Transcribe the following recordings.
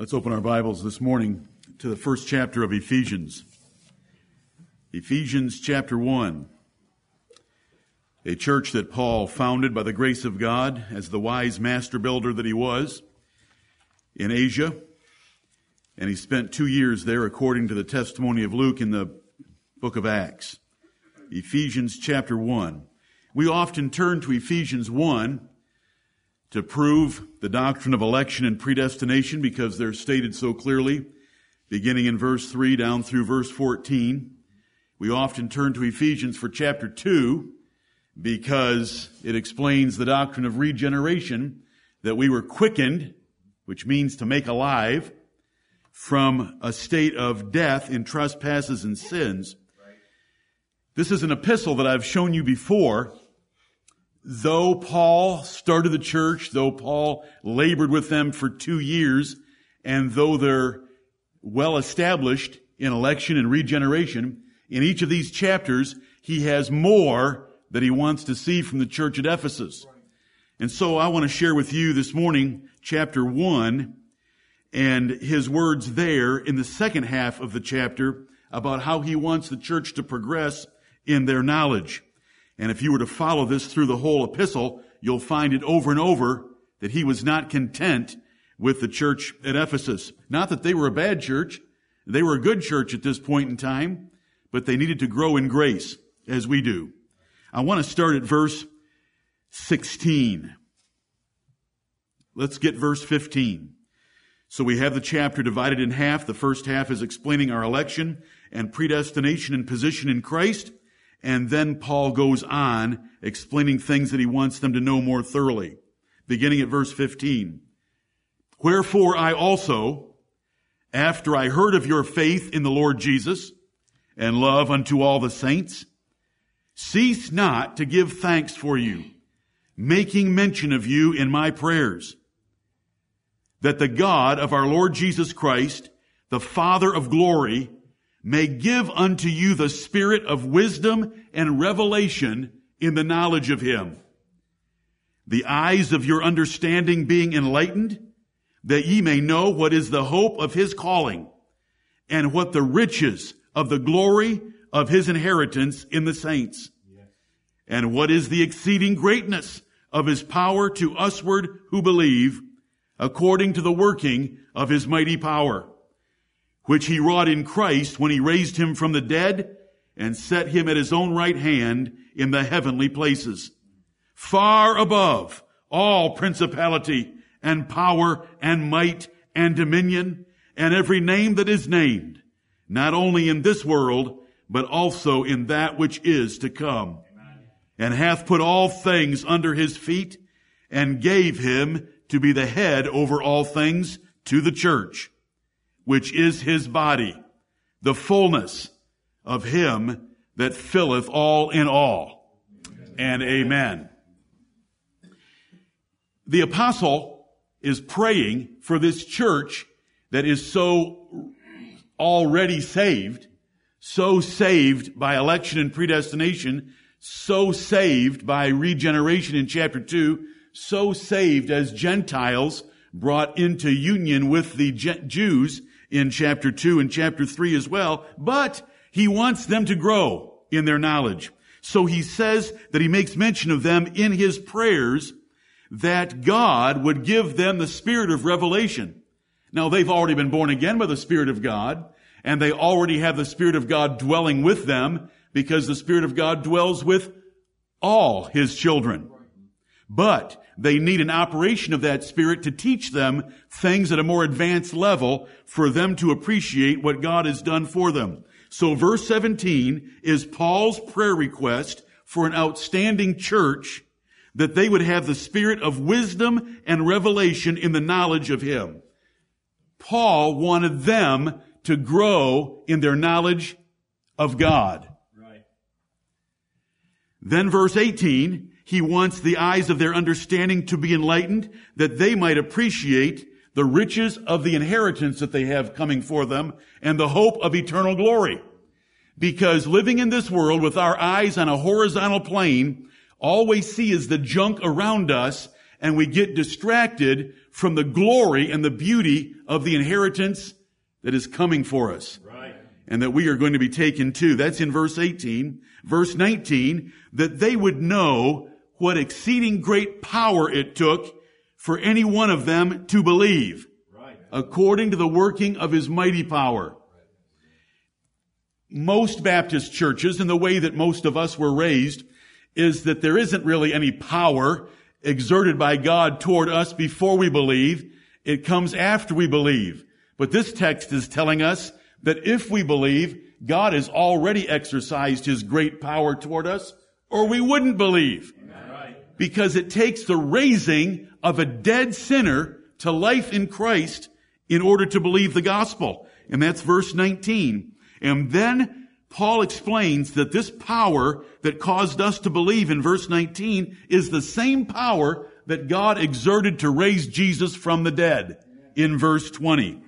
Let's open our Bibles this morning to the first chapter of Ephesians. Ephesians chapter 1. A church that Paul founded by the grace of God as the wise master builder that he was in Asia. And he spent two years there according to the testimony of Luke in the book of Acts. Ephesians chapter 1. We often turn to Ephesians 1 to prove the doctrine of election and predestination because they're stated so clearly, beginning in verse 3 down through verse 14. We often turn to Ephesians for chapter 2 because it explains the doctrine of regeneration that we were quickened, which means to make alive, from a state of death in trespasses and sins. This is an epistle that I've shown you before though Paul started the church, though Paul labored with them for two years, and though they're well established in election and regeneration, in each of these chapters, he has more that he wants to see from the church at Ephesus. And so I want to share with you this morning chapter one and his words there in the second half of the chapter about how he wants the church to progress in their knowledge. And if you were to follow this through the whole epistle, you'll find it over and over that he was not content with the church at Ephesus. Not that they were a bad church. They were a good church at this point in time, but they needed to grow in grace as we do. I want to start at verse 16. Let's get verse 15. So we have the chapter divided in half. The first half is explaining our election and predestination and position in Christ. And then Paul goes on explaining things that he wants them to know more thoroughly. Beginning at verse 15. Wherefore I also, after I heard of your faith in the Lord Jesus and love unto all the saints, cease not to give thanks for you, making mention of you in my prayers, that the God of our Lord Jesus Christ, the Father of glory, may give unto you the spirit of wisdom and revelation in the knowledge of him. The eyes of your understanding being enlightened, that ye may know what is the hope of his calling and what the riches of the glory of his inheritance in the saints and what is the exceeding greatness of his power to usward who believe according to the working of his mighty power which he wrought in Christ when he raised him from the dead and set him at his own right hand in the heavenly places, far above all principality and power and might and dominion and every name that is named, not only in this world, but also in that which is to come. And hath put all things under his feet and gave him to be the head over all things to the church which is his body, the fullness of him that filleth all in all. And amen. The apostle is praying for this church that is so already saved, so saved by election and predestination, so saved by regeneration in chapter 2, so saved as Gentiles brought into union with the Jews in chapter 2 and chapter 3 as well, but he wants them to grow in their knowledge. So he says that he makes mention of them in his prayers that God would give them the spirit of revelation. Now they've already been born again by the Spirit of God, and they already have the Spirit of God dwelling with them because the Spirit of God dwells with all His children. But they need an operation of that Spirit to teach them things at a more advanced level for them to appreciate what God has done for them. So verse 17 is Paul's prayer request for an outstanding church that they would have the spirit of wisdom and revelation in the knowledge of Him. Paul wanted them to grow in their knowledge of God. Right. Then verse 18, he wants the eyes of their understanding to be enlightened that they might appreciate the riches of the inheritance that they have coming for them and the hope of eternal glory. Because living in this world with our eyes on a horizontal plane, all we see is the junk around us and we get distracted from the glory and the beauty of the inheritance that is coming for us. Right. And that we are going to be taken to. That's in verse 18. Verse 19, that they would know what exceeding great power it took for any one of them to believe, Right. according to the working of his mighty power. Most Baptist churches, and the way that most of us were raised, is that there isn't really any power exerted by God toward us before we believe. It comes after we believe. But this text is telling us that if we believe, God has already exercised his great power toward us, or we wouldn't believe. Because it takes the raising of a dead sinner to life in Christ in order to believe the gospel. And that's verse 19. And then Paul explains that this power that caused us to believe in verse 19 is the same power that God exerted to raise Jesus from the dead in verse 20.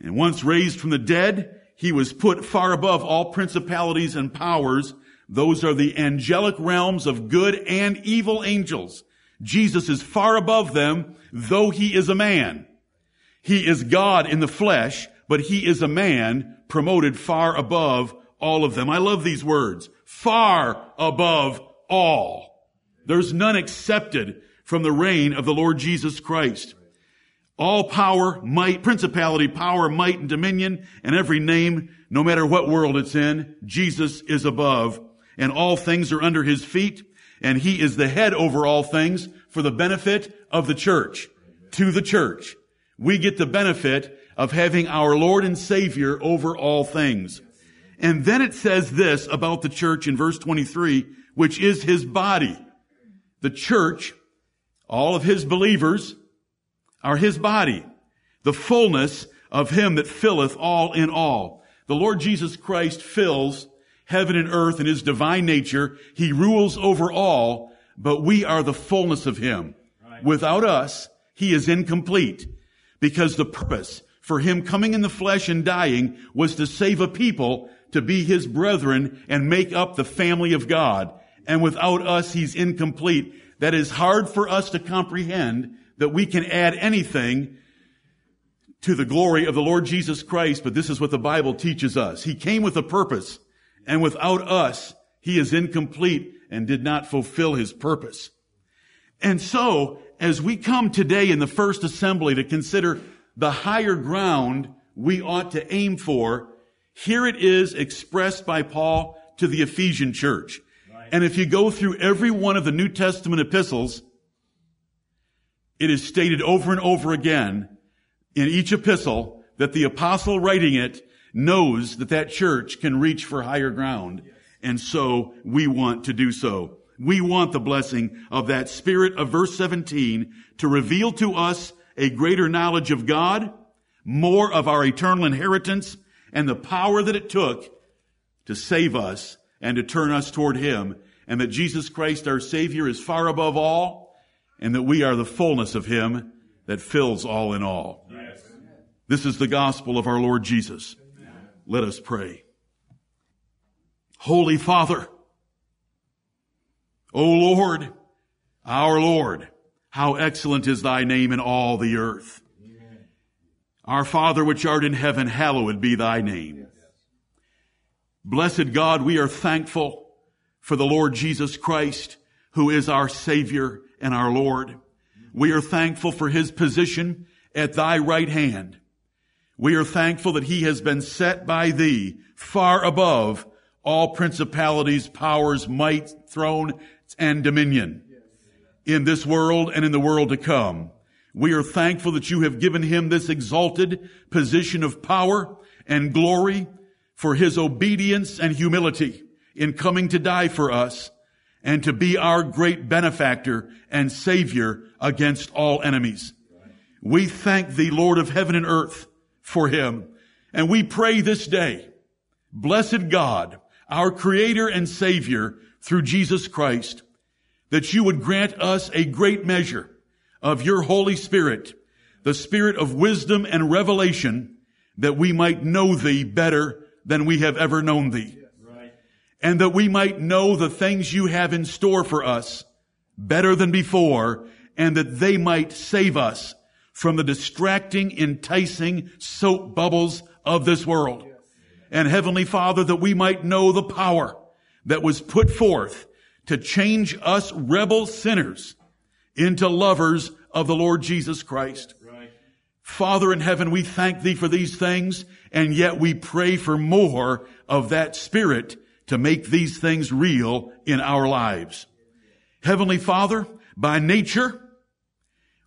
And once raised from the dead, he was put far above all principalities and powers. Those are the angelic realms of good and evil angels. Jesus is far above them, though he is a man. He is God in the flesh, but he is a man promoted far above all of them. I love these words. Far above all. There's none accepted from the reign of the Lord Jesus Christ. All power, might, principality, power, might, and dominion, and every name, no matter what world it's in, Jesus is above, and all things are under his feet, and he is the head over all things for the benefit of the church. To the church. We get the benefit of having our Lord and Savior over all things. And then it says this about the church in verse 23, which is his body. The church, all of his believers, are his body, the fullness of him that filleth all in all. The Lord Jesus Christ fills heaven and earth in his divine nature. He rules over all, but we are the fullness of him. Without us, he is incomplete because the purpose for him coming in the flesh and dying was to save a people to be his brethren and make up the family of God. And without us, he's incomplete. That is hard for us to comprehend that we can add anything to the glory of the Lord Jesus Christ, but this is what the Bible teaches us. He came with a purpose, and without us, he is incomplete and did not fulfill his purpose. And so, as we come today in the first assembly to consider the higher ground we ought to aim for, here it is expressed by Paul to the Ephesian church. And if you go through every one of the New Testament epistles, it is stated over and over again in each epistle that the apostle writing it knows that that church can reach for higher ground. And so we want to do so. We want the blessing of that spirit of verse 17 to reveal to us a greater knowledge of God, more of our eternal inheritance, and the power that it took to save us and to turn us toward Him, and that Jesus Christ, our Savior, is far above all, and that we are the fullness of Him that fills all in all. Yes. This is the gospel of our Lord Jesus. Let us pray. Holy Father, O Lord, our Lord, how excellent is thy name in all the earth. Our Father which art in heaven, hallowed be thy name. Blessed God, we are thankful for the Lord Jesus Christ, who is our Savior and our Lord. We are thankful for his position at thy right hand. We are thankful that he has been set by thee far above all principalities, powers, might, throne, and dominion in this world and in the world to come. We are thankful that you have given him this exalted position of power and glory for his obedience and humility in coming to die for us and to be our great benefactor and savior against all enemies. We thank thee, Lord of heaven and earth, for him. And we pray this day, blessed God, our creator and savior through Jesus Christ, that you would grant us a great measure of your Holy Spirit, the spirit of wisdom and revelation, that we might know thee better than we have ever known thee. And that we might know the things you have in store for us better than before, and that they might save us from the distracting, enticing soap bubbles of this world. And Heavenly Father, that we might know the power that was put forth to change us rebel sinners into lovers of the Lord Jesus Christ. Father in heaven, we thank thee for these things, and yet we pray for more of that spirit to make these things real in our lives. Heavenly Father, by nature,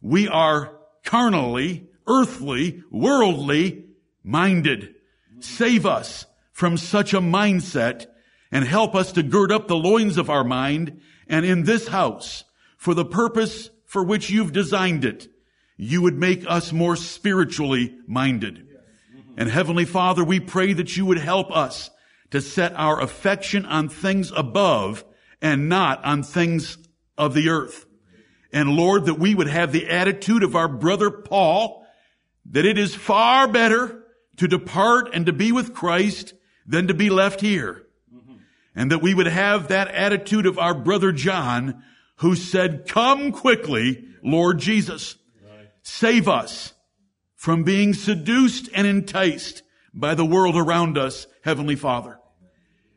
we are carnally, earthly, worldly minded. Save us from such a mindset and help us to gird up the loins of our mind and in this house for the purpose for which you've designed it, you would make us more spiritually minded. And Heavenly Father, we pray that you would help us to set our affection on things above and not on things of the earth. And Lord, that we would have the attitude of our brother Paul, that it is far better to depart and to be with Christ than to be left here. Mm-hmm. And that we would have that attitude of our brother John, who said, come quickly, Lord Jesus. Save us from being seduced and enticed by the world around us, Heavenly Father.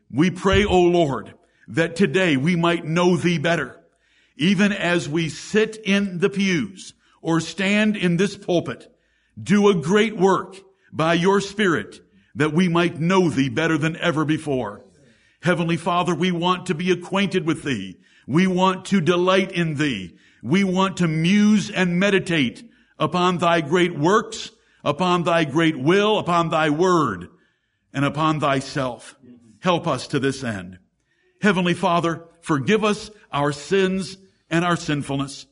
We pray, O Lord, that today we might know Thee better even as we sit in the pews or stand in this pulpit, do a great work by your Spirit that we might know thee better than ever before. Heavenly Father, we want to be acquainted with thee. We want to delight in thee. We want to muse and meditate upon thy great works, upon thy great will, upon thy word, and upon thyself. Help us to this end. Heavenly Father, forgive us our sins and our sinfulness.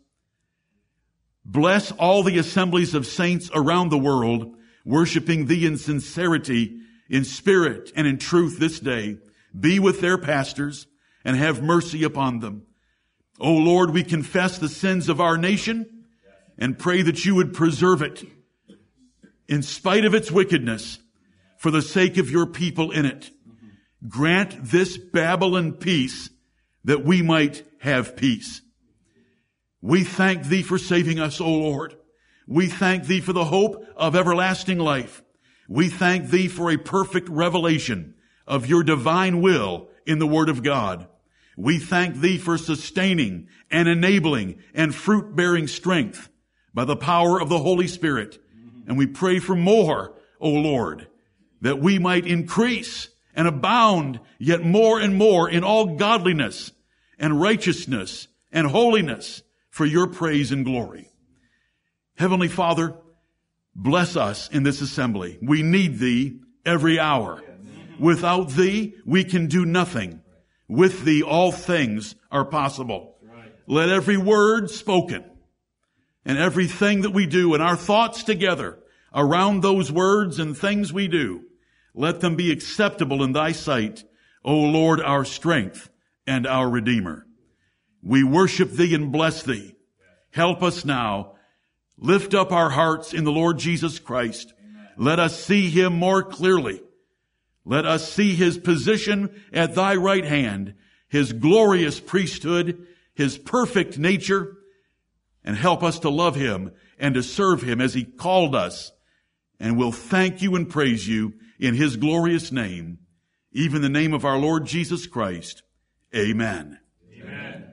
Bless all the assemblies of saints around the world, worshiping thee in sincerity, in spirit, and in truth this day. Be with their pastors and have mercy upon them. O Lord, we confess the sins of our nation and pray that you would preserve it in spite of its wickedness for the sake of your people in it. Grant this Babylon peace that we might have peace. We thank thee for saving us, O Lord. We thank thee for the hope of everlasting life. We thank thee for a perfect revelation of your divine will in the word of God. We thank thee for sustaining and enabling and fruit bearing strength by the power of the Holy Spirit. And we pray for more, O Lord, that we might increase and abound yet more and more in all godliness and righteousness and holiness for your praise and glory. Heavenly Father, bless us in this assembly. We need thee every hour. Without thee, we can do nothing. With thee, all things are possible. Let every word spoken and everything that we do and our thoughts together around those words and things we do, let them be acceptable in thy sight, O Lord, our strength and our Redeemer. We worship thee and bless thee. Help us now. Lift up our hearts in the Lord Jesus Christ. Let us see him more clearly. Let us see his position at thy right hand, his glorious priesthood, his perfect nature, and help us to love him and to serve him as he called us. And we'll thank you and praise you in his glorious name, even the name of our Lord Jesus Christ. Amen. Amen.